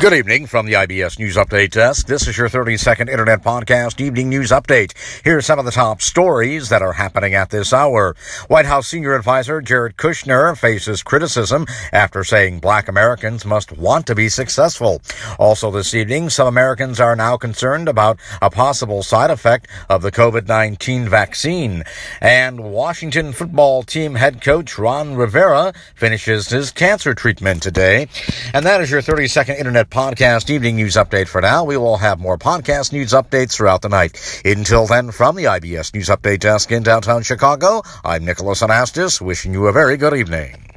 Good evening from the IBS News Update Desk. This is your 30 second Internet Podcast Evening News Update. Here are some of the top stories that are happening at this hour. White House Senior Advisor Jared Kushner faces criticism after saying black Americans must want to be successful. Also this evening, some Americans are now concerned about a possible side effect of the COVID-19 vaccine. And Washington football team head coach Ron Rivera finishes his cancer treatment today. And that is your 30 second Internet podcast evening news update for now. We will have more podcast news updates throughout the night. Until then, from the IBS News Update Desk in downtown Chicago, I'm Nicholas Anastas, wishing you a very good evening.